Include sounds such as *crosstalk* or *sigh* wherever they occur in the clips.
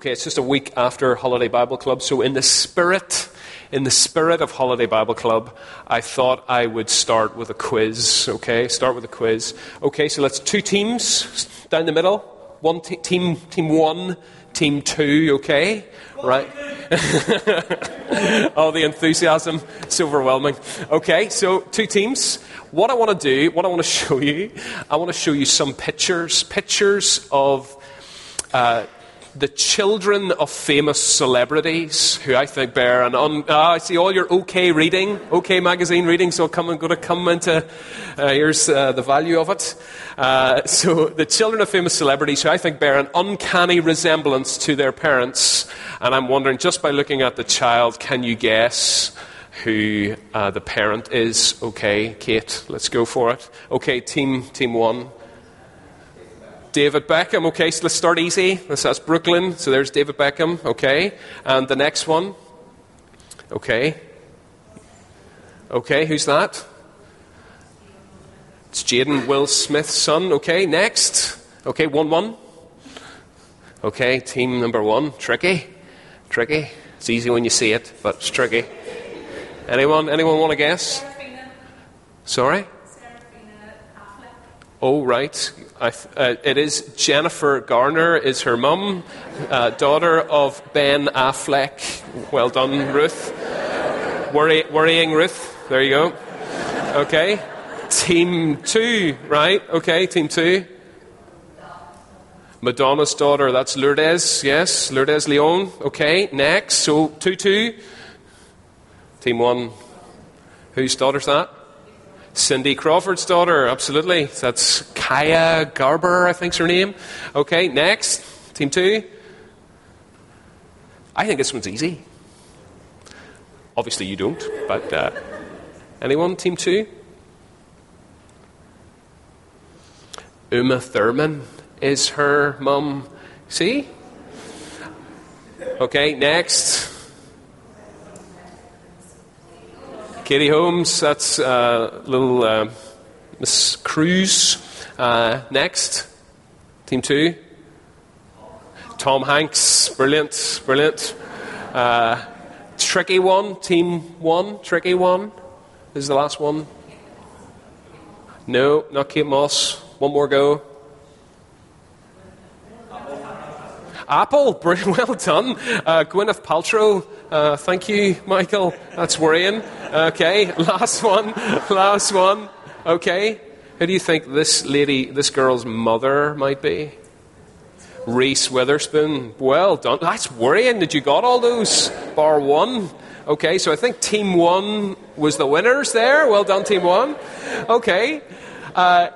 Okay, it's just a week after Holiday Bible Club. So, in the spirit, in the spirit of Holiday Bible Club, I thought I would start with a quiz. Okay, start with a quiz. Okay, so let's two teams down the middle. One te- team, team one, team two. Okay, right? *laughs* All the enthusiasm, it's overwhelming. Okay, so two teams. What I want to do, what I want to show you, I want to show you some pictures, pictures of. Uh, the children of famous celebrities who I think bear an un, uh, I see all your OK reading, OK magazine reading, so I'm going to come into, uh, here's uh, the value of it. Uh, so the children of famous celebrities who I think bear an uncanny resemblance to their parents, and I'm wondering, just by looking at the child, can you guess who uh, the parent is? Okay, Kate, let's go for it. Okay, team, team one. David Beckham. Okay, so let's start easy. That's Brooklyn. So there's David Beckham. Okay. And the next one. Okay. Okay, who's that? It's Jaden Will Smith's son. Okay, next. Okay, 1 1. Okay, team number one. Tricky. Tricky. It's easy when you see it, but it's tricky. Anyone? Anyone want to guess? Sorry? Oh, right. Uh, it is Jennifer Garner is her mum, uh, daughter of Ben Affleck. Well done, Ruth. Worry, worrying Ruth. There you go. Okay. Team two, right? Okay, team two. Madonna's daughter, that's Lourdes, yes, Lourdes Leon. Okay, next. So, 2 2. Team one. Whose daughter's that? Cindy Crawford's daughter, absolutely. That's Kaia Gerber, I think's her name. Okay, next, team two. I think this one's easy. Obviously, you don't, but uh, anyone, team two? Uma Thurman is her mum. See? Okay, next. Katie Holmes, that's uh, little uh, Miss Cruise. Uh, next, team two. Tom Hanks, brilliant, brilliant. Uh, tricky one, team one, tricky one. This is the last one. No, not Kate Moss. One more go. Apple, *laughs* brilliant well done. Uh, Gwyneth Paltrow, uh, thank you, Michael. That's worrying. Okay, *laughs* last one. Last one. Okay. Who do you think this lady, this girl's mother might be? Reese Witherspoon. Well done. That's worrying that you got all those, bar one. Okay, so I think team one was the winners there. Well done, team one. Okay. Uh,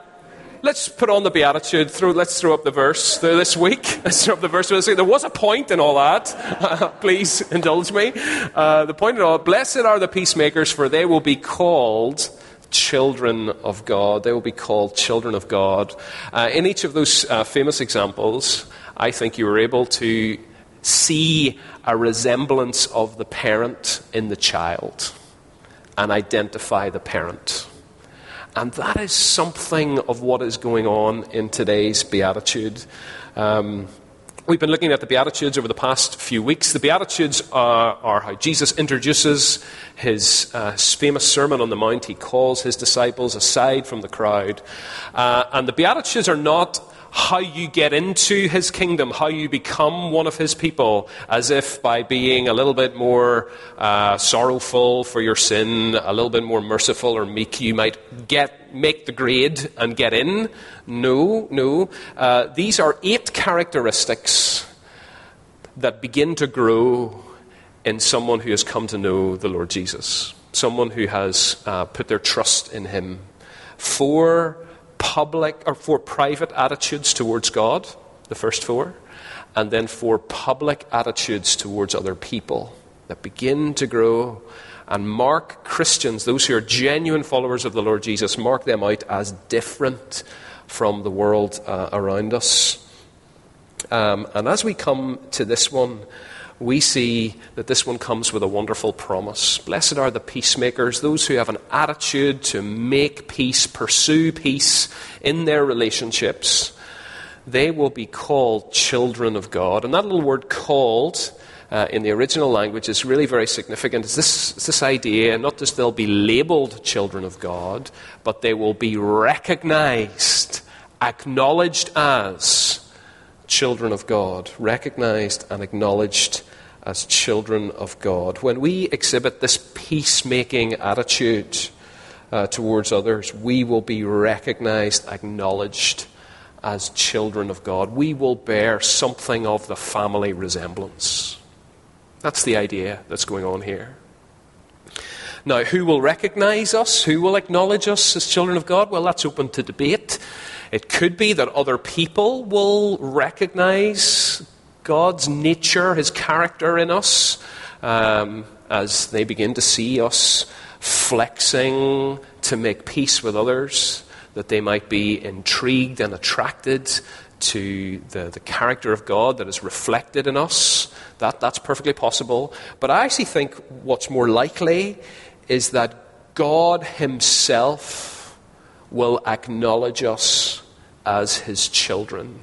let's put on the beatitude. Throw, let's throw up the verse this week. *laughs* Let's throw up the verse. There was a point in all that. *laughs* please indulge me. Uh, the point in all, blessed are the peacemakers, for they will be called children of God. They will be called children of God. Uh, in each of those uh, famous examples, I think you were able to see a resemblance of the parent in the child and identify the parent. And that is something of what is going on in today's Beatitude. Um, we've been looking at the Beatitudes over the past few weeks. The Beatitudes are, are how Jesus introduces his uh, famous Sermon on the Mount. He calls his disciples aside from the crowd. Uh, and the Beatitudes are not how you get into his kingdom, how you become one of his people, as if by being a little bit more uh, sorrowful for your sin, a little bit more merciful or meek, you might get make the grade and get in. No, no. Uh, these are eight characteristics that begin to grow in someone who has come to know the Lord Jesus, someone who has uh, put their trust in him. Four public or four private attitudes towards God, the first four, and then four public attitudes towards other people that begin to grow and mark Christians, those who are genuine followers of the Lord Jesus, mark them out as different from the world uh, around us. Um, and as we come to this one, we see that this one comes with a wonderful promise. Blessed are the peacemakers, those who have an attitude to make peace, pursue peace in their relationships. they will be called children of God. And that little word called uh, in the original language is really very significant. It's this, it's this idea not just they'll be labeled children of God, but they will be recognized, acknowledged as children of God, recognized and acknowledged as children of God. When we exhibit this peacemaking attitude uh, towards others, we will be recognized, acknowledged as children of God. We will bear something of the family resemblance. That's the idea that's going on here. Now, who will recognize us? Who will acknowledge us as children of God? Well, that's open to debate. It could be that other people will recognize God's nature, His character in us, um, as they begin to see us flexing to make peace with others that they might be intrigued and attracted to the, the character of God that is reflected in us. That, that's perfectly possible. But I actually think what's more likely is that God Himself will acknowledge us as His children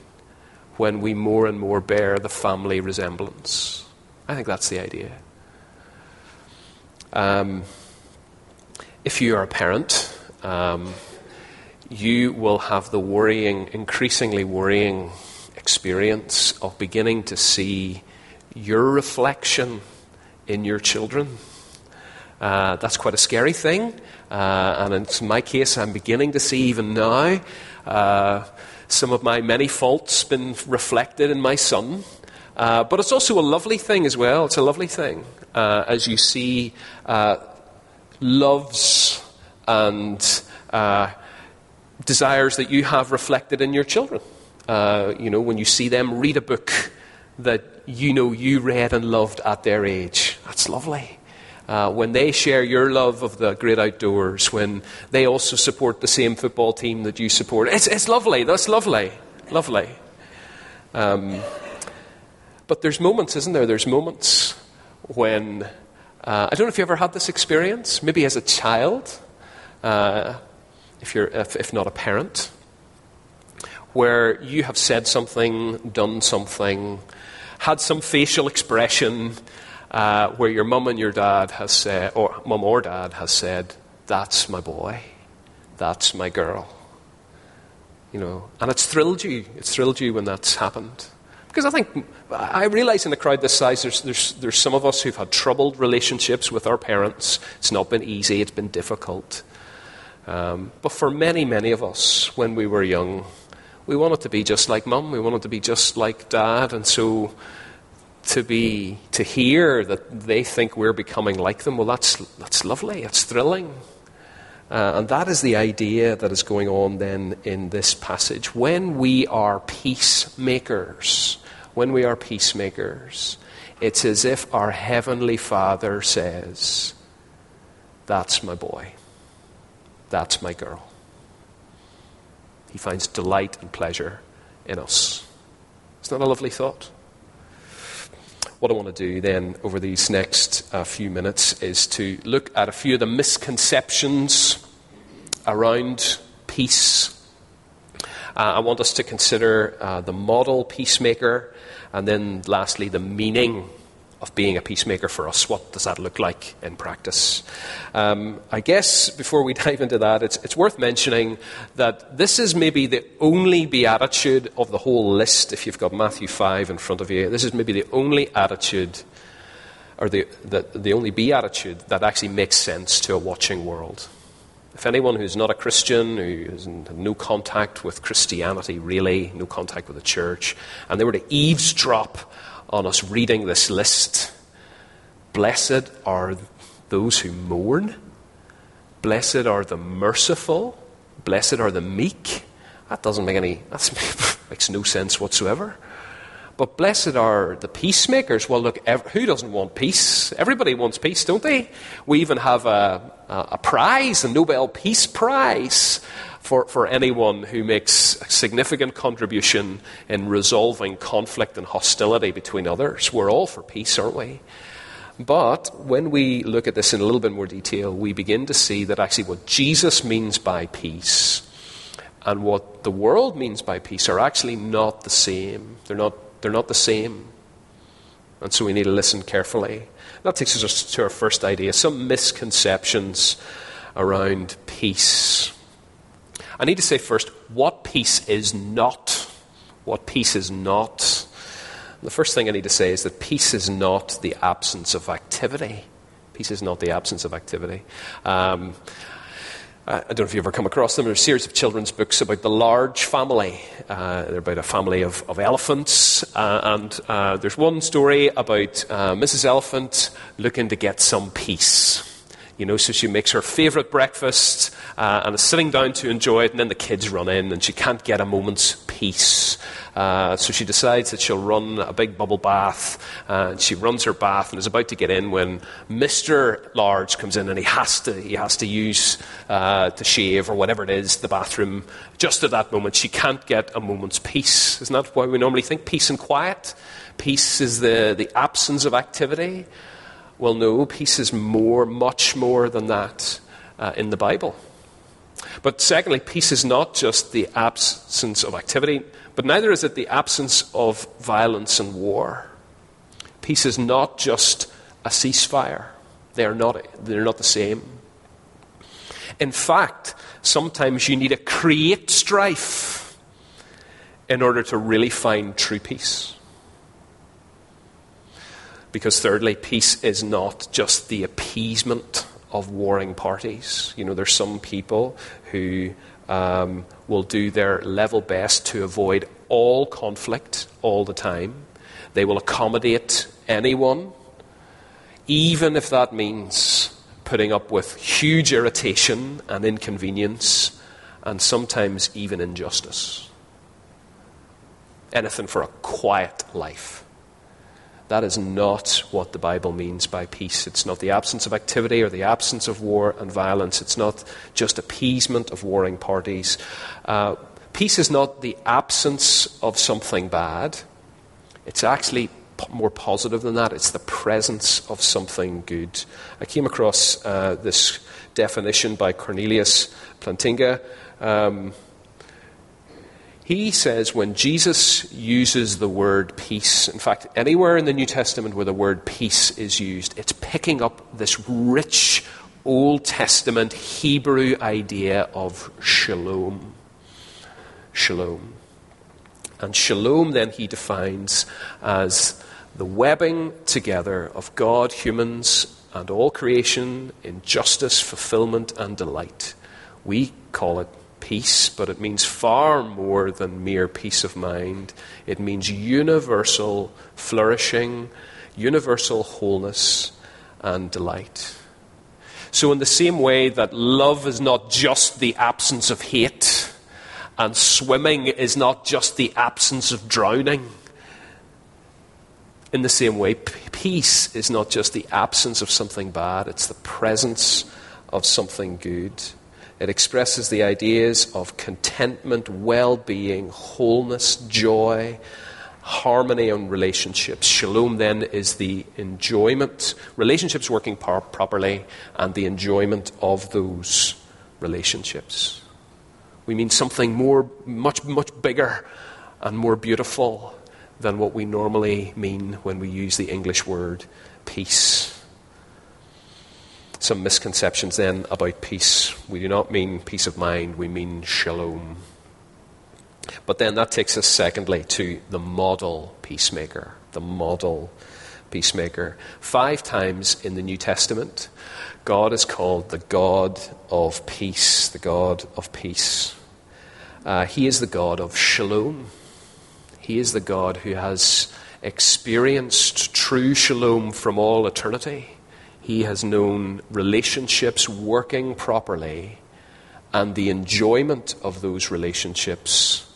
when we more and more bear the family resemblance. I think that's the idea. Um, if you are a parent, um, you will have the worrying, increasingly worrying experience of beginning to see your reflection in your children. Uh, that's quite a scary thing. Uh, and in my case, I'm beginning to see even now uh, some of my many faults been reflected in my son. Uh, but it's also a lovely thing as well. It's a lovely thing uh, as you see uh, loves and desires that you have reflected in your children. Uh, you know, when you see them read a book that you know you read and loved at their age, that's lovely. Uh, when they share your love of the great outdoors, when they also support the same football team that you support, it's, it's lovely. That's lovely. Lovely. Um, but there's moments, isn't there? There's moments when, uh, I don't know if you ever had this experience, maybe as a child. Uh, if, you're, if, if not a parent, where you have said something, done something, had some facial expression uh, where your mum and your dad has said, or mum or dad has said, "That's my boy, that's my girl," you know, and it's thrilled you. It's thrilled you when that's happened. Because I think, I realize in a crowd this size, there's, there's, there's some of us who've had troubled relationships with our parents. It's not been easy, it's been difficult. Um, but for many, many of us, when we were young, we wanted to be just like mum, we wanted to be just like dad, and so to be to hear that they think we're becoming like them, well, that's that's lovely, it's thrilling. Uh, and that is the idea that is going on then in this passage. When we are peacemakers, when we are peacemakers, it's as if our Heavenly Father says, That's my boy. That's my girl. He finds delight and pleasure in us. Isn't that a lovely thought? What I want to do then over these next uh, few minutes is to look at a few of the misconceptions around peace. Uh, I want us to consider uh, the model peacemaker, and then lastly, the meaning of being a peacemaker for us. What does that look like in practice? Um, I guess before we *laughs* dive into that, it's, it's worth mentioning that this is maybe the only beatitude of the whole list. If you've got Matthew 5 in front of you, this is maybe the only attitude, or the, the, the only beatitude that actually makes sense to a watching world. If anyone who's not a Christian, who has no contact with Christianity really, no contact with the church, and they were to eavesdrop on us reading this list. Blessed are those who mourn. Blessed are the merciful. Blessed are the meek. That doesn't make any, that *laughs* makes no sense whatsoever. But blessed are the peacemakers. Well, look, who doesn't want peace? Everybody wants peace, don't they? We even have a, a prize, a Nobel Peace Prize, for, for anyone who makes a significant contribution in resolving conflict and hostility between others. We're all for peace, aren't we? But when we look at this in a little bit more detail, we begin to see that actually what Jesus means by peace and what the world means by peace are actually not the same. They're not, they're not the same. And so we need to listen carefully. That takes us to our first idea some misconceptions around peace. I need to say first what peace is not. What peace is not. The first thing I need to say is that peace is not the absence of activity. Peace is not the absence of activity. Um, I don't know if you've ever come across them. There's a series of children's books about the large family. Uh, they're about a family of, of elephants. Uh, and uh, there's one story about uh, Mrs. Elephant looking to get some peace. You know, so she makes her favourite breakfast uh, and is sitting down to enjoy it, and then the kids run in, and she can't get a moment's peace. Uh, so she decides that she'll run a big bubble bath. Uh, she runs her bath and is about to get in when Mr. Large comes in and he has to, he has to use uh, to shave or whatever it is, the bathroom. Just at that moment, she can't get a moment's peace. Isn't that why we normally think peace and quiet? Peace is the, the absence of activity. Well, no, peace is more, much more than that uh, in the Bible. But secondly, peace is not just the absence of activity, but neither is it the absence of violence and war. Peace is not just a ceasefire, they are not, they're not the same. In fact, sometimes you need to create strife in order to really find true peace. Because, thirdly, peace is not just the appeasement of warring parties. You know, there's some people who um, will do their level best to avoid all conflict all the time. They will accommodate anyone, even if that means putting up with huge irritation and inconvenience and sometimes even injustice. Anything for a quiet life. That is not what the Bible means by peace. It's not the absence of activity or the absence of war and violence. It's not just appeasement of warring parties. Uh, peace is not the absence of something bad. It's actually more positive than that. It's the presence of something good. I came across uh, this definition by Cornelius Plantinga. Um, he says when Jesus uses the word peace, in fact, anywhere in the New Testament where the word peace is used, it's picking up this rich Old Testament Hebrew idea of shalom. Shalom. And shalom, then, he defines as the webbing together of God, humans, and all creation in justice, fulfillment, and delight. We call it peace, but it means far more than mere peace of mind. It means universal flourishing, universal wholeness, and delight. So, in the same way that love is not just the absence of hate, and swimming is not just the absence of drowning, in the same way, peace is not just the absence of something bad, it's the presence of something good. It expresses the ideas of contentment, well being, wholeness, joy, harmony in relationships. Shalom then is the enjoyment, relationships working par- properly, and the enjoyment of those relationships. We mean something more, much, much bigger and more beautiful than what we normally mean when we use the English word peace some misconceptions then about peace. We do not mean peace of mind, we mean shalom. But then that takes us, secondly, to the model peacemaker. The model peacemaker. Five times in the New Testament, God is called the God of peace. The God of peace. Uh, he is the God of shalom. He is the God who has experienced true shalom from all eternity. He has known relationships working properly and the enjoyment of those relationships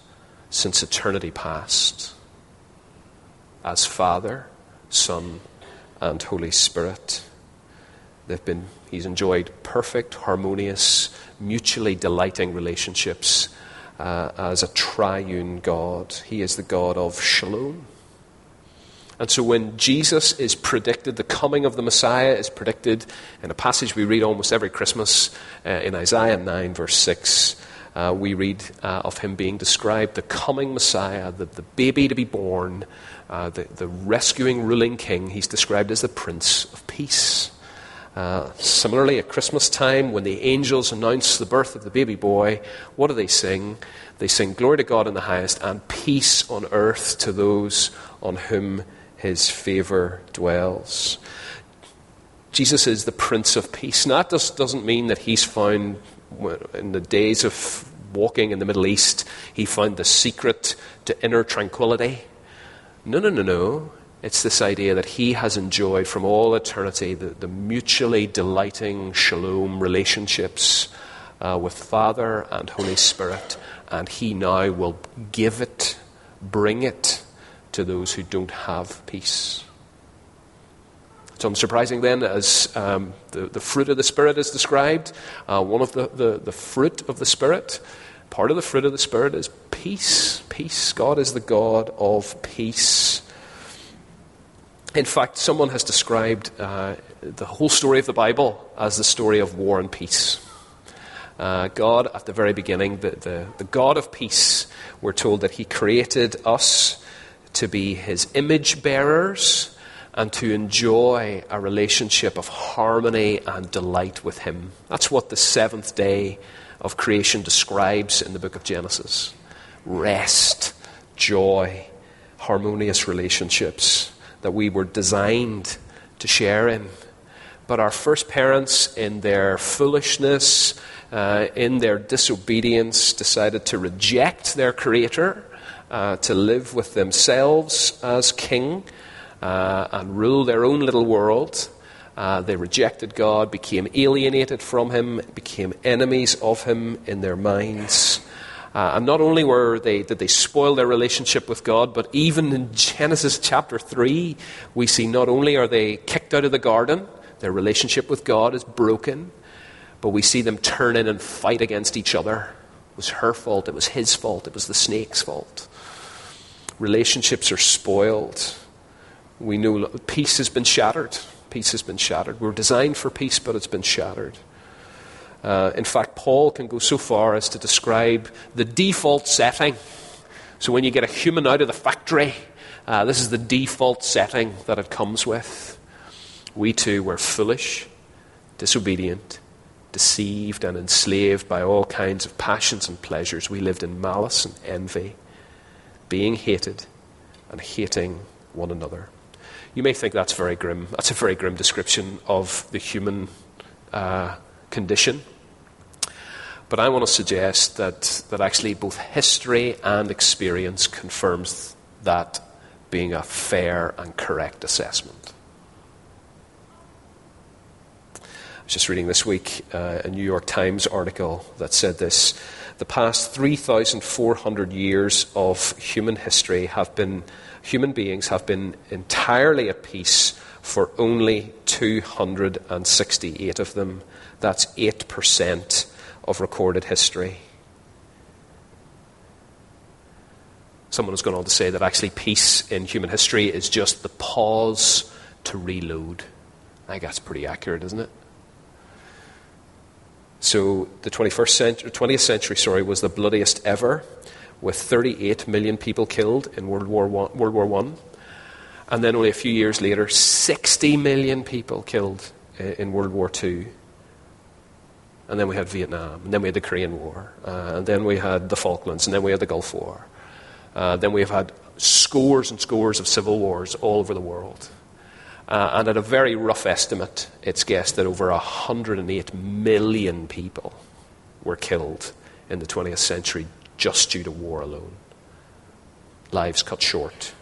since eternity past. As Father, Son, and Holy Spirit, they've been, he's enjoyed perfect, harmonious, mutually delighting relationships uh, as a triune God. He is the God of shalom. And so when Jesus is predicted, the coming of the Messiah is predicted in a passage we read almost every Christmas uh, in Isaiah 9, verse 6. uh, we read uh, of him being described the coming Messiah, the, the baby to be born, uh, the, the rescuing ruling king. He's described as the Prince of Peace. Uh, similarly, at Christmas time, when the angels announce the birth of the baby boy, what do they sing? They sing, Glory to God in the highest, and peace on earth to those on whom his favor dwells. Jesus is the Prince of Peace. That just doesn't mean that he's found, in the days of walking in the Middle East, he found the secret to inner tranquility. No, no, no, no. It's this idea that he has enjoyed from all eternity the, the mutually delighting shalom relationships uh, with Father and Holy Spirit, and he now will give it, bring it to those who don't have peace. It's unsurprising then, as um, the, the fruit of the Spirit is described, uh, one of the, the, the fruit of the Spirit, part of the fruit of the Spirit is peace. Peace. God is the God of peace. In fact, someone has described uh, the whole story of the Bible as the story of war and peace. Uh, God, at the very beginning, the, the, the God of peace, we're told that He created us to be His image bearers and to enjoy a relationship of harmony and delight with Him. That's what the seventh day of creation describes in the book of Genesis rest, joy, harmonious relationships that we were designed to share in. But our first parents, in their foolishness, uh, in their disobedience, decided to reject their Creator, uh, to live with themselves as king, uh, and rule their own little world. Uh, they rejected God, became alienated from Him, became enemies of Him in their minds. Uh, and not only were they, did they spoil their relationship with God, but even in Genesis chapter 3, we see not only are they kicked out of the garden, their relationship with God is broken, but we see them turn in and fight against each other. It was her fault, it was his fault, it was the snake's fault. Relationships are spoiled. We know peace has been shattered. Peace has been shattered. We're designed for peace, but it's been shattered. Uh, in fact, Paul can go so far as to describe the default setting. So when you get a human out of the factory, uh, this is the default setting that it comes with. We too were foolish, disobedient, deceived, and enslaved by all kinds of passions and pleasures. We lived in malice and envy, being hated and hating one another. You may think that's very grim. That's a very grim description of the human uh, condition. But I want to suggest that, that actually both history and experience confirms that being a fair and correct assessment. I was just reading this week uh, a New York Times article that said this. The past 3,400 years of human history have been, human beings have been entirely at peace for only 268 of them. That's 8% of recorded history. Someone has gone on to say that actually peace in human history is just the pause to reload. I think that's pretty accurate, isn't it? So the 21st century, 20th century sorry, was the bloodiest ever, with 38 million people killed in World War, One, World War I. And then only a few years later, 60 million people killed in World War II. And then we had Vietnam, and then we had the Korean War, uh, and then we had the Falklands, and then we had the Gulf War. Uh, then we've had scores and scores of civil wars all over the world. Uh, and at a very rough estimate, it's guessed that over 108 million people were killed in the 20th century just due to war alone. Lives cut short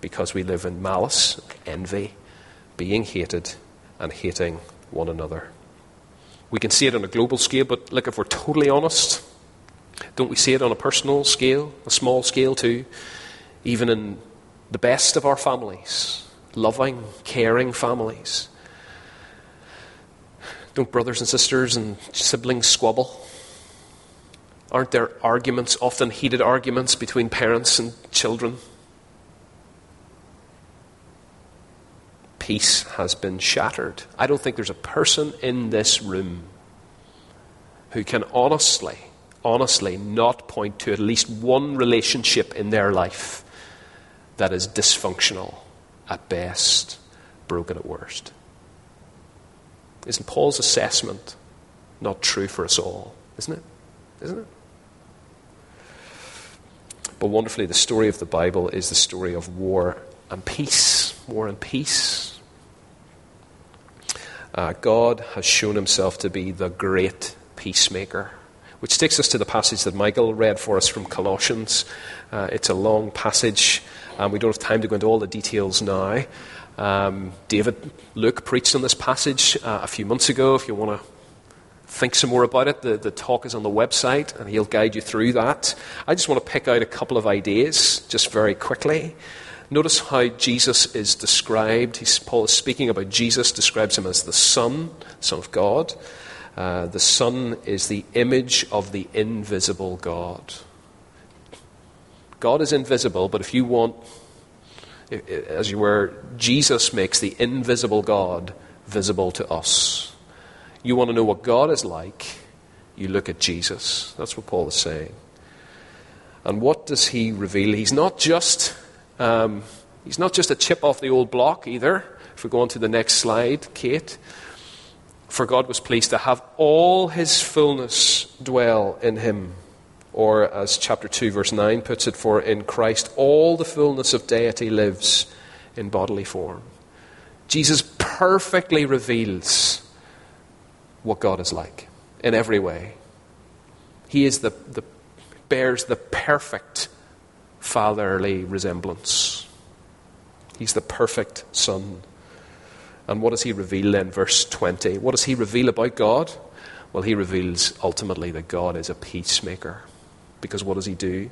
because we live in malice, envy, being hated, and hating one another. We can see it on a global scale, but look, if we're totally honest, don't we see it on a personal scale, a small scale too? Even in the best of our families, loving, caring families. Don't brothers and sisters and siblings squabble? Aren't there arguments, often heated arguments, between parents and children? peace has been shattered. I don't think there's a person in this room who can honestly, honestly not point to at least one relationship in their life that is dysfunctional at best, broken at worst? Isn't Paul's assessment not true for us all? Isn't it? Isn't it? But wonderfully, the story of the Bible is the story of war and peace. War and peace. Uh, God has shown himself to be the great peacemaker. Which takes us to the passage that Michael read for us from Colossians. Uh, it's a long passage, and we don't have time to go into all the details now. Um, David Luke preached on this passage uh, a few months ago. If you want to think some more about it, the, the talk is on the website, and he'll guide you through that. I just want to pick out a couple of ideas, just very quickly. Notice how Jesus is described. He's, Paul is speaking about Jesus, describes him as the Son, Son of God. Uh, the Son is the image of the invisible God. God is invisible, but if you want, as you were, Jesus makes the invisible God visible to us. You want to know what God is like, you look at Jesus. That's what Paul is saying. And what does he reveal? He's not just um, he's not just a chip off the old block either. If we go on to the next slide, Kate. For God was pleased to have all his fullness dwell in him. Or, as chapter 2, verse 9 puts it, for in Christ all the fullness of deity lives in bodily form. Jesus perfectly reveals what God is like in every way. He is the, the bears the perfect fatherly resemblance. He's the perfect son. And what does he reveal in verse 20? What does he reveal about God? Well, he reveals ultimately that God is a peacemaker. Because what does he do?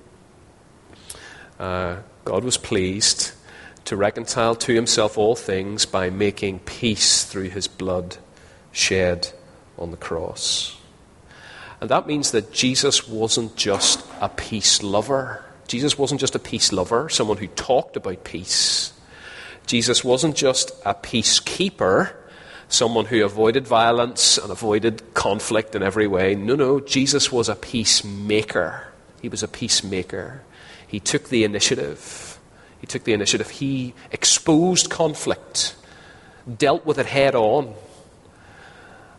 Uh, God was pleased to reconcile to himself all things by making peace through his blood shed on the cross. And that means that Jesus wasn't just a peace lover. Jesus wasn't just a peace lover, someone who talked about peace. Jesus wasn't just a peacekeeper, someone who avoided violence and avoided conflict in every way. No, no, Jesus was a peacemaker. He was a peacemaker. He took the initiative. He took the initiative. He exposed conflict, dealt with it head on,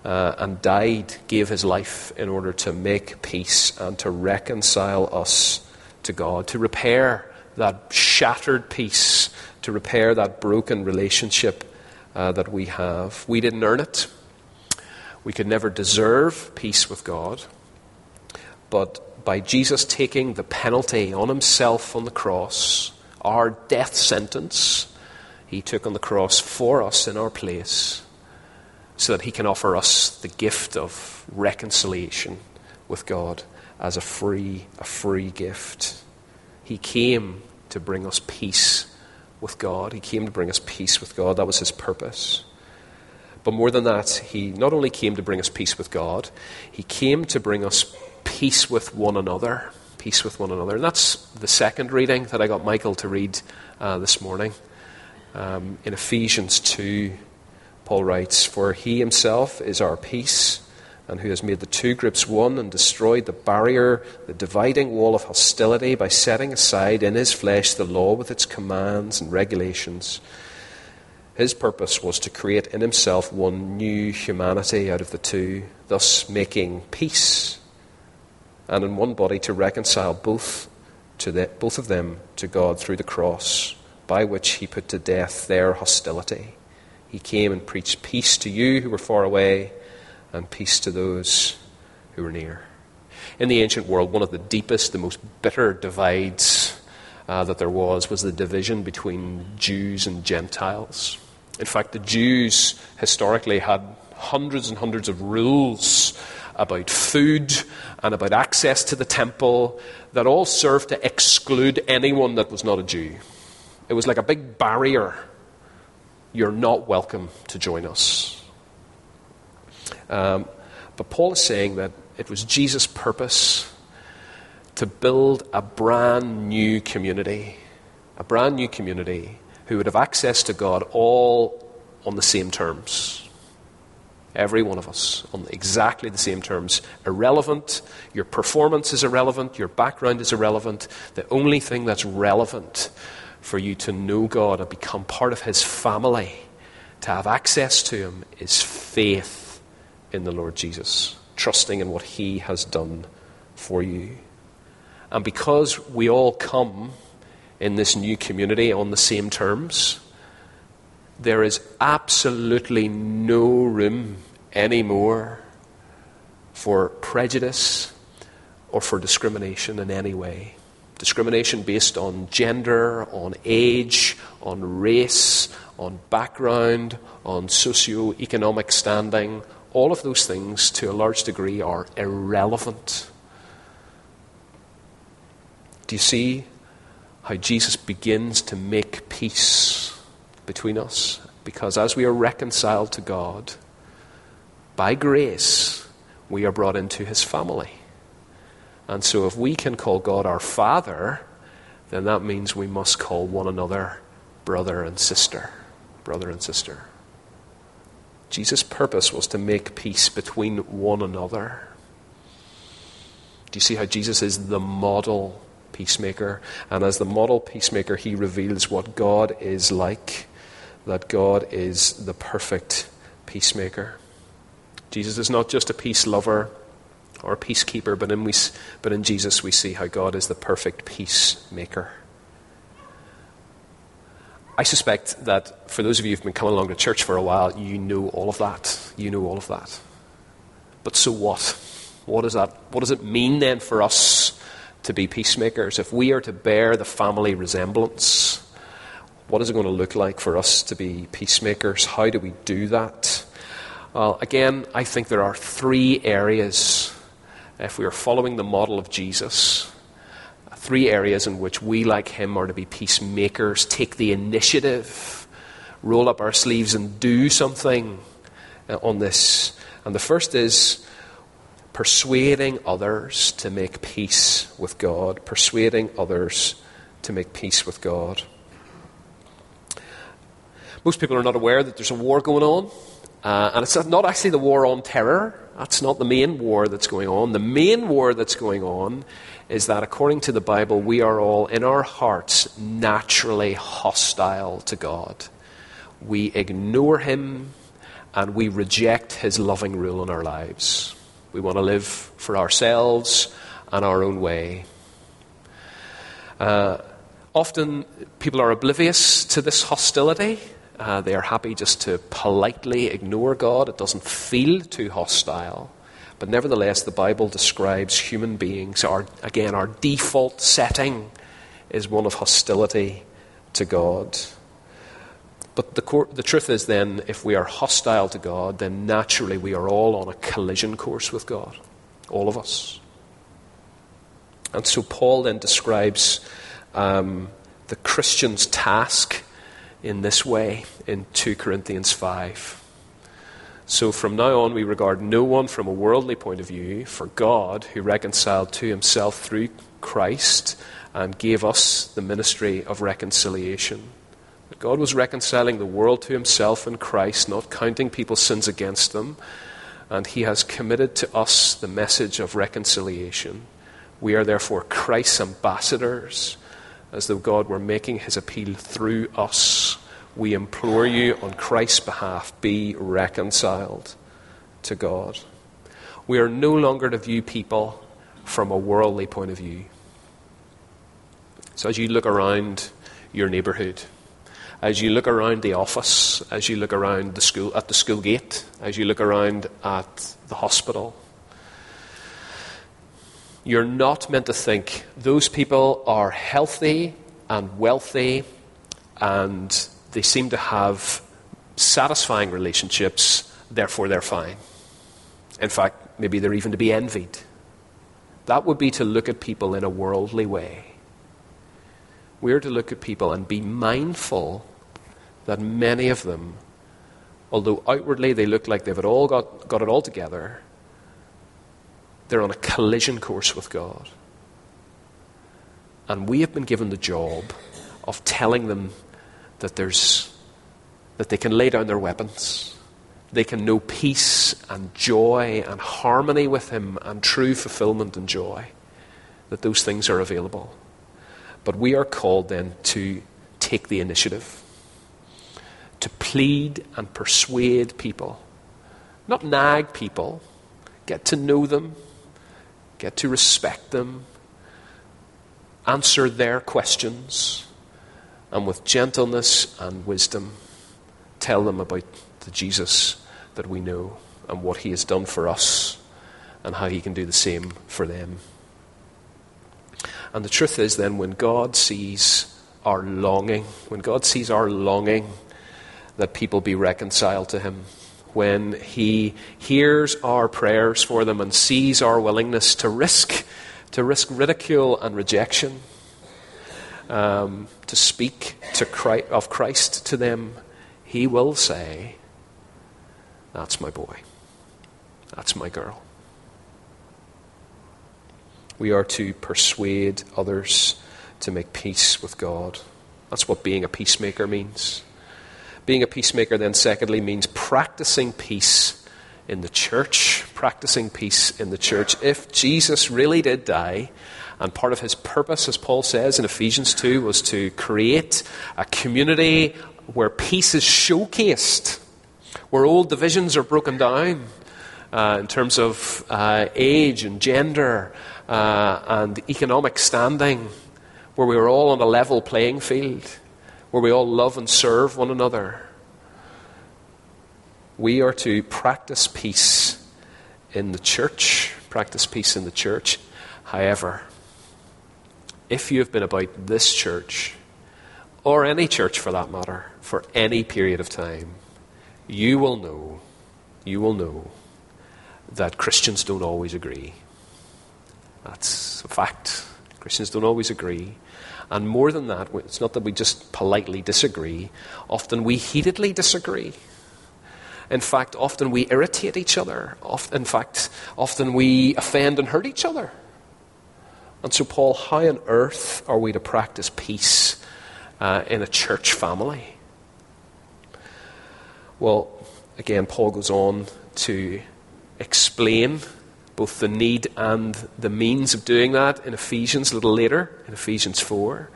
uh, and died, gave his life in order to make peace and to reconcile us to God, to repair that shattered peace to repair that broken relationship uh, that we have. We didn't earn it. We could never deserve peace with God. But by Jesus taking the penalty on himself on the cross, our death sentence, he took on the cross for us in our place so that he can offer us the gift of reconciliation with God as a free, a free gift. He came to bring us peace with God. He came to bring us peace with God. That was his purpose. But more than that, he not only came to bring us peace with God, he came to bring us peace with one another. Peace with one another. And that's the second reading that I got Michael to read uh, this morning. Um, in Ephesians 2, Paul writes, For he himself is our peace and who has made the two groups one and destroyed the barrier, the dividing wall of hostility by setting aside in his flesh the law with its commands and regulations. His purpose was to create in himself one new humanity out of the two, thus making peace, and in one body to reconcile both, to the, both of them to God through the cross, by which he put to death their hostility. He came and preached peace to you who were far away and peace to those who were near. In the ancient world, one of the deepest, the most bitter divides uh, that there was was the division between Jews and Gentiles. In fact, the Jews historically had hundreds and hundreds of rules about food and about access to the temple that all served to exclude anyone that was not a Jew. It was like a big barrier. You're not welcome to join us. Um, but Paul is saying that it was Jesus' purpose to build a brand new community, a brand new community who would have access to God all on the same terms. Every one of us, on exactly the same terms. Irrelevant. Your performance is irrelevant. Your background is irrelevant. The only thing that's relevant for you to know God and become part of His family, to have access to Him, is faith in the Lord Jesus, trusting in what He has done for you. And because we all come in this new community on the same terms, there is absolutely no room anymore for prejudice or for discrimination in any way. Discrimination based on gender, on age, on race, on background, on socio-economic standing, all of those things to a large degree are irrelevant. Do you see how Jesus begins to make peace between us? Because as we are reconciled to God, by grace, we are brought into his family. And so, if we can call God our Father, then that means we must call one another brother and sister. Brother and sister. Jesus' purpose was to make peace between one another. Do you see how Jesus is the model peacemaker? And as the model peacemaker, he reveals what God is like that God is the perfect peacemaker. Jesus is not just a peace lover or a peacekeeper, but in, we, but in Jesus we see how God is the perfect peacemaker. I suspect that for those of you who've been coming along to church for a while, you know all of that. You know all of that. But so what? What, is that, what does it mean then for us to be peacemakers? If we are to bear the family resemblance, what is it going to look like for us to be peacemakers? How do we do that? Well, again, I think there are three areas, if we are following the model of Jesus, three areas in which we, like him, are to be peacemakers, take the initiative, roll up our sleeves, and do something uh, on this. And the first is persuading others to make peace with God, persuading others to make peace with God. Most people are not aware that there's a war going on. Uh, and it's not actually the war on terror. That's not the main war that's going on. The main war that's going on is that, according to the Bible, we are all, in our hearts, naturally hostile to God. We ignore Him and we reject His loving rule in our lives. We want to live for ourselves and our own way. Uh, often, people are oblivious to this hostility. Uh, they are happy just to politely ignore God. It doesn't feel too hostile. But nevertheless, the Bible describes human beings. Our, again, our default setting is one of hostility to God. But the, cor- the truth is, then, if we are hostile to God, then naturally we are all on a collision course with God. All of us. And so Paul then describes um, the Christian's task in this way in 2 Corinthians 5. So from now on, we regard no one from a worldly point of view, for God, who reconciled to himself through Christ and gave us the ministry of reconciliation. God was reconciling the world to himself in Christ, not counting people's sins against them, and he has committed to us the message of reconciliation. We are therefore Christ's ambassadors as though God were making his appeal through us. We implore you on Christ's behalf, be reconciled to God. We are no longer to view people from a worldly point of view. So as you look around your neighbourhood, as you look around the office, as you look around the school at the school gate, as you look around at the hospital, you're not meant to think those people are healthy and wealthy and they seem to have satisfying relationships, therefore they're fine. In fact, maybe they're even to be envied. That would be to look at people in a worldly way. We're to look at people and be mindful that many of them, although outwardly they look like they've all got, got it all together, they're on a collision course with God. And we have been given the job of telling them that, there's, that they can lay down their weapons, they can know peace and joy and harmony with Him and true fulfillment and joy, that those things are available. But we are called then to take the initiative, to plead and persuade people, not nag people, get to know them, get to respect them, answer their questions, and with gentleness and wisdom, tell them about the Jesus that we know and what he has done for us and how he can do the same for them. And the truth is, then, when God sees our longing, when God sees our longing that people be reconciled to him, when he hears our prayers for them and sees our willingness to risk, to risk ridicule and rejection, um, to speak to Christ, of Christ to them, he will say, That's my boy. That's my girl. We are to persuade others to make peace with God. That's what being a peacemaker means. Being a peacemaker, then, secondly, means practicing peace in the church. Practicing peace in the church. If Jesus really did die, and part of his purpose, as Paul says in Ephesians 2, was to create a community where peace is showcased, where old divisions are broken down uh, in terms of uh, age and gender uh, and economic standing, where we are all on a level playing field, where we all love and serve one another. We are to practice peace in the church, practice peace in the church. However, if you have been about this church, or any church for that matter, for any period of time, you will know, you will know that Christians don't always agree. That's a fact. Christians don't always agree. And more than that, it's not that we just politely disagree, often we heatedly disagree. In fact, often we irritate each other. In fact, often we offend and hurt each other. And so, Paul, how on earth are we to practice peace uh, in a church family? Well, again, Paul goes on to explain both the need and the means of doing that in Ephesians a little later, in Ephesians 4.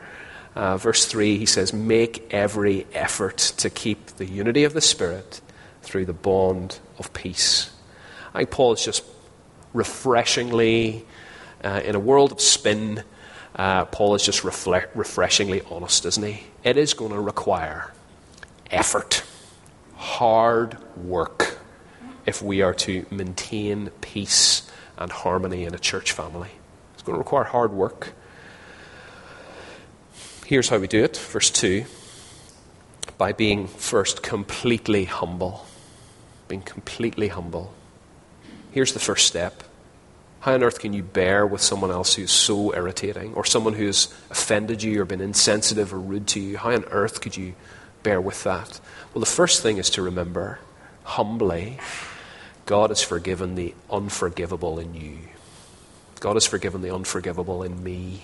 Uh, verse 3, he says, Make every effort to keep the unity of the Spirit through the bond of peace. I think Paul is just refreshingly, uh, in a world of spin, uh, Paul is just refle- refreshingly honest, isn't he? It is going to require effort, hard work, if we are to maintain peace and harmony in a church family. It's going to require hard work. Here's how we do it. Verse 2 by being first completely humble. Being completely humble. Here's the first step. How on earth can you bear with someone else who's so irritating, or someone who's offended you, or been insensitive or rude to you? How on earth could you bear with that? Well, the first thing is to remember, humbly, God has forgiven the unforgivable in you. God has forgiven the unforgivable in me.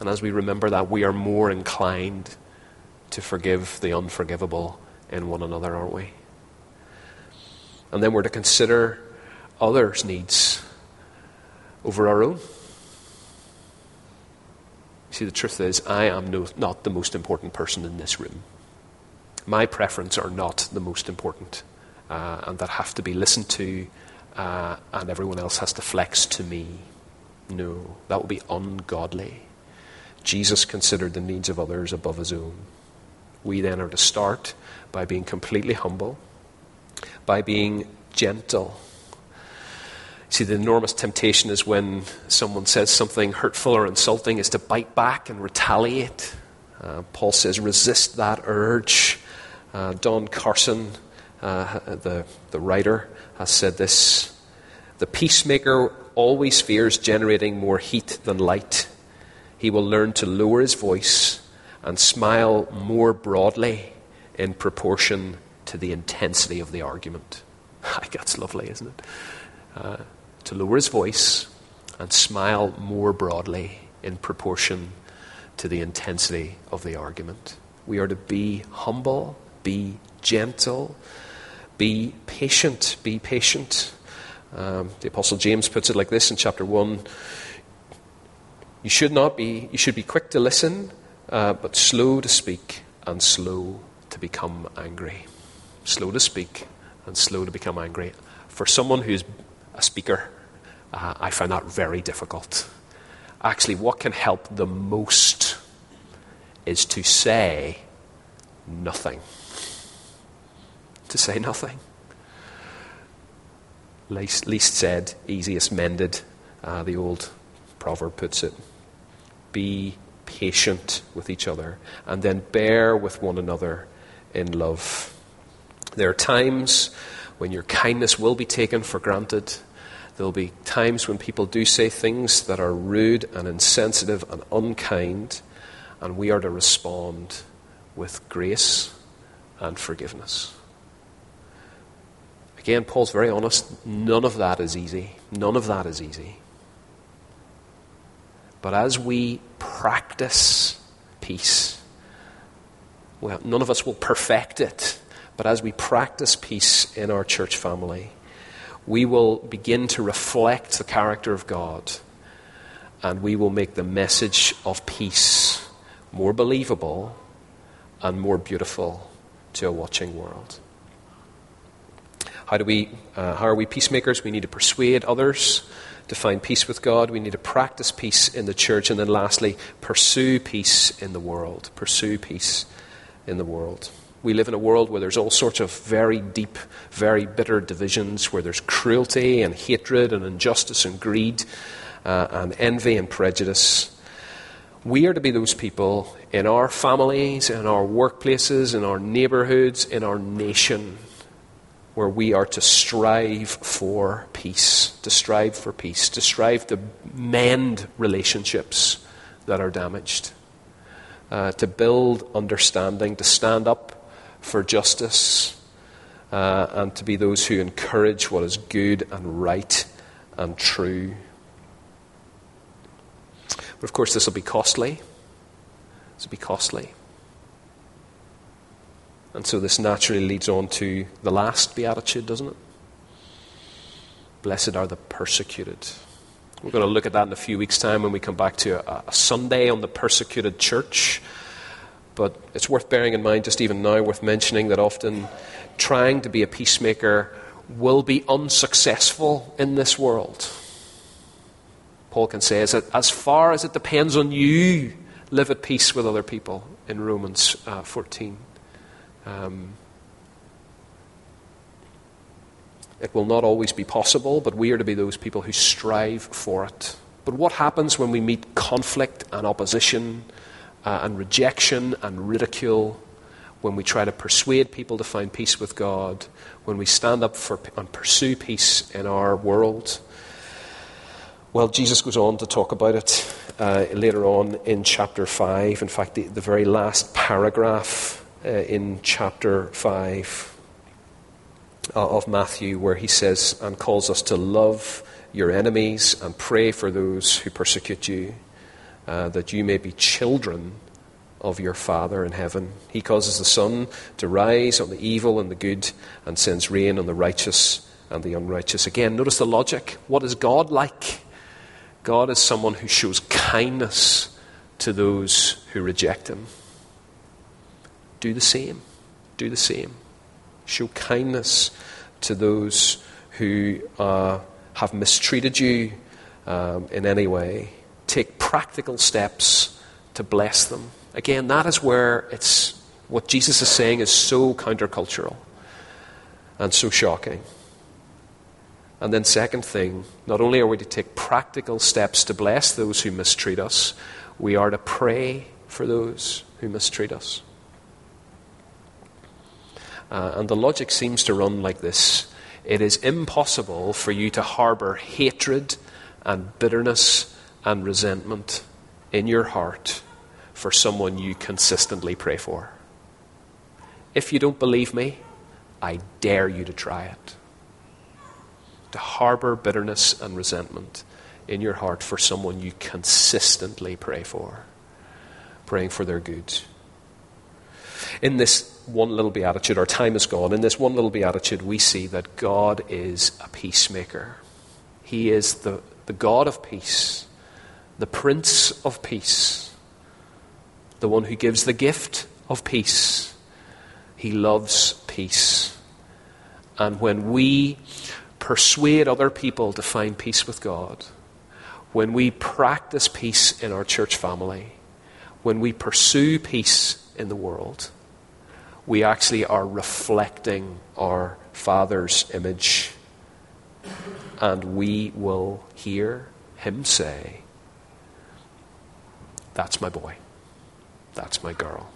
And as we remember that, we are more inclined to forgive the unforgivable in one another, aren't we? And then we're to consider others' needs over our own. See, the truth is, I am no, not the most important person in this room. My preferences are not the most important uh, and that have to be listened to, uh, and everyone else has to flex to me. No, that would be ungodly. Jesus considered the needs of others above his own. We then are to start by being completely humble, by being gentle. See, the enormous temptation is when someone says something hurtful or insulting, is to bite back and retaliate. Uh, Paul says, resist that urge. Uh, Don Carson uh, the, the writer, has said this The peacemaker always fears generating more heat than light. He will learn to lower his voice and smile more broadly in proportion to the intensity of the argument. *laughs* That's lovely, isn't it? Uh, to lower his voice and smile more broadly in proportion to the intensity of the argument. We are to be humble, be gentle. Be patient. Be patient. Um, the Apostle James puts it like this in chapter 1 You should not be, you should be quick to listen, uh, but slow to speak and slow to become angry. Slow to speak and slow to become angry. For someone who's a speaker, uh, I find that very difficult. Actually, what can help the most is to say nothing. To say nothing. Least, least said, easiest mended, uh, the old proverb puts it. Be patient with each other and then bear with one another in love. There are times when your kindness will be taken for granted. There'll be times when people do say things that are rude and insensitive and unkind, and we are to respond with grace and forgiveness. Again, Paul's very honest. None of that is easy. None of that is easy. But as we practice peace, well, none of us will perfect it, but as we practice peace in our church family, we will begin to reflect the character of God and we will make the message of peace more believable and more beautiful to a watching world. How, do we, uh, how are we peacemakers? We need to persuade others to find peace with God. We need to practice peace in the church. And then lastly, pursue peace in the world. Pursue peace in the world. We live in a world where there's all sorts of very deep, very bitter divisions, where there's cruelty and hatred and injustice and greed uh, and envy and prejudice. We are to be those people in our families, in our workplaces, in our neighborhoods, in our nation where we are to strive for peace, to strive for peace, to strive to mend relationships that are damaged, uh, to build understanding, to stand up for justice, uh, and to be those who encourage what is good and right and true. But of course, this will be costly. This will be costly. And so this naturally leads on to the last beatitude, doesn't it? Blessed are the persecuted. We're going to look at that in a few weeks' time when we come back to a, a Sunday on the persecuted church. But it's worth bearing in mind, just even now, worth mentioning that often trying to be a peacemaker will be unsuccessful in this world. Paul can say, as far as it depends on you, live at peace with other people in Romans uh, 14. Um, it will not always be possible, but we are to be those people who strive for it. But what happens when we meet conflict and opposition uh, and rejection and ridicule? When we try to persuade people to find peace with God, when we stand up for and pursue peace in our world, well, Jesus goes on to talk about it uh, later on in chapter 5. In fact, the, the very last paragraph uh, in chapter 5 uh, of Matthew, where he says and calls us to love your enemies and pray for those who persecute you, uh, that you may be children of your Father in heaven. He causes the sun to rise on the evil and the good and sends rain on the righteous and the unrighteous. Again, notice the logic. What is God like? God is someone who shows kindness to those who reject him do the same. Do the same. Show kindness to those who uh, have mistreated you um, in any way. Take practical steps to bless them. Again, that is where it's what Jesus is saying is so countercultural and so shocking. And then, second thing, not only are we to take practical steps to bless those who mistreat us, we are to pray for those who mistreat us. Uh, and the logic seems to run like this It is impossible for you to harbor hatred and bitterness and resentment in your heart for someone you consistently pray for. If you don't believe me, I dare you to try it. To harbor bitterness and resentment in your heart for someone you consistently pray for, praying for their good. In this one little beatitude, our time is gone. In this one little beatitude, we see that God is a peacemaker. He is the, the God of peace, the Prince of peace, the one who gives the gift of peace. He loves peace. And when we persuade other people to find peace with God, when we practice peace in our church family, when we pursue peace in the world, we actually are reflecting our Father's image. And we will hear Him say, That's my boy. That's my girl.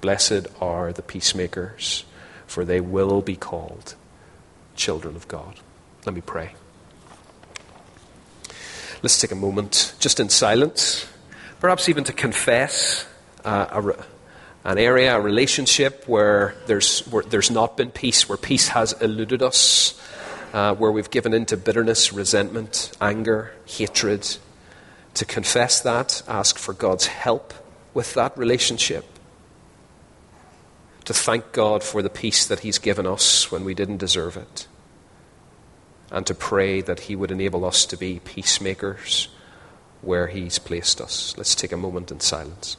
Blessed are the peacemakers, for they will be called children of God. Let me pray. Let's take a moment, just in silence, perhaps even to confess uh, a, an area, a relationship where there's, where there's not been peace, where peace has eluded us, uh, where we've given in to bitterness, resentment, anger, hatred. To confess that, ask for God's help with that relationship. To thank God for the peace that He's given us when we didn't deserve it and to pray that He would enable us to be peacemakers where He's placed us. Let's take a moment in silence.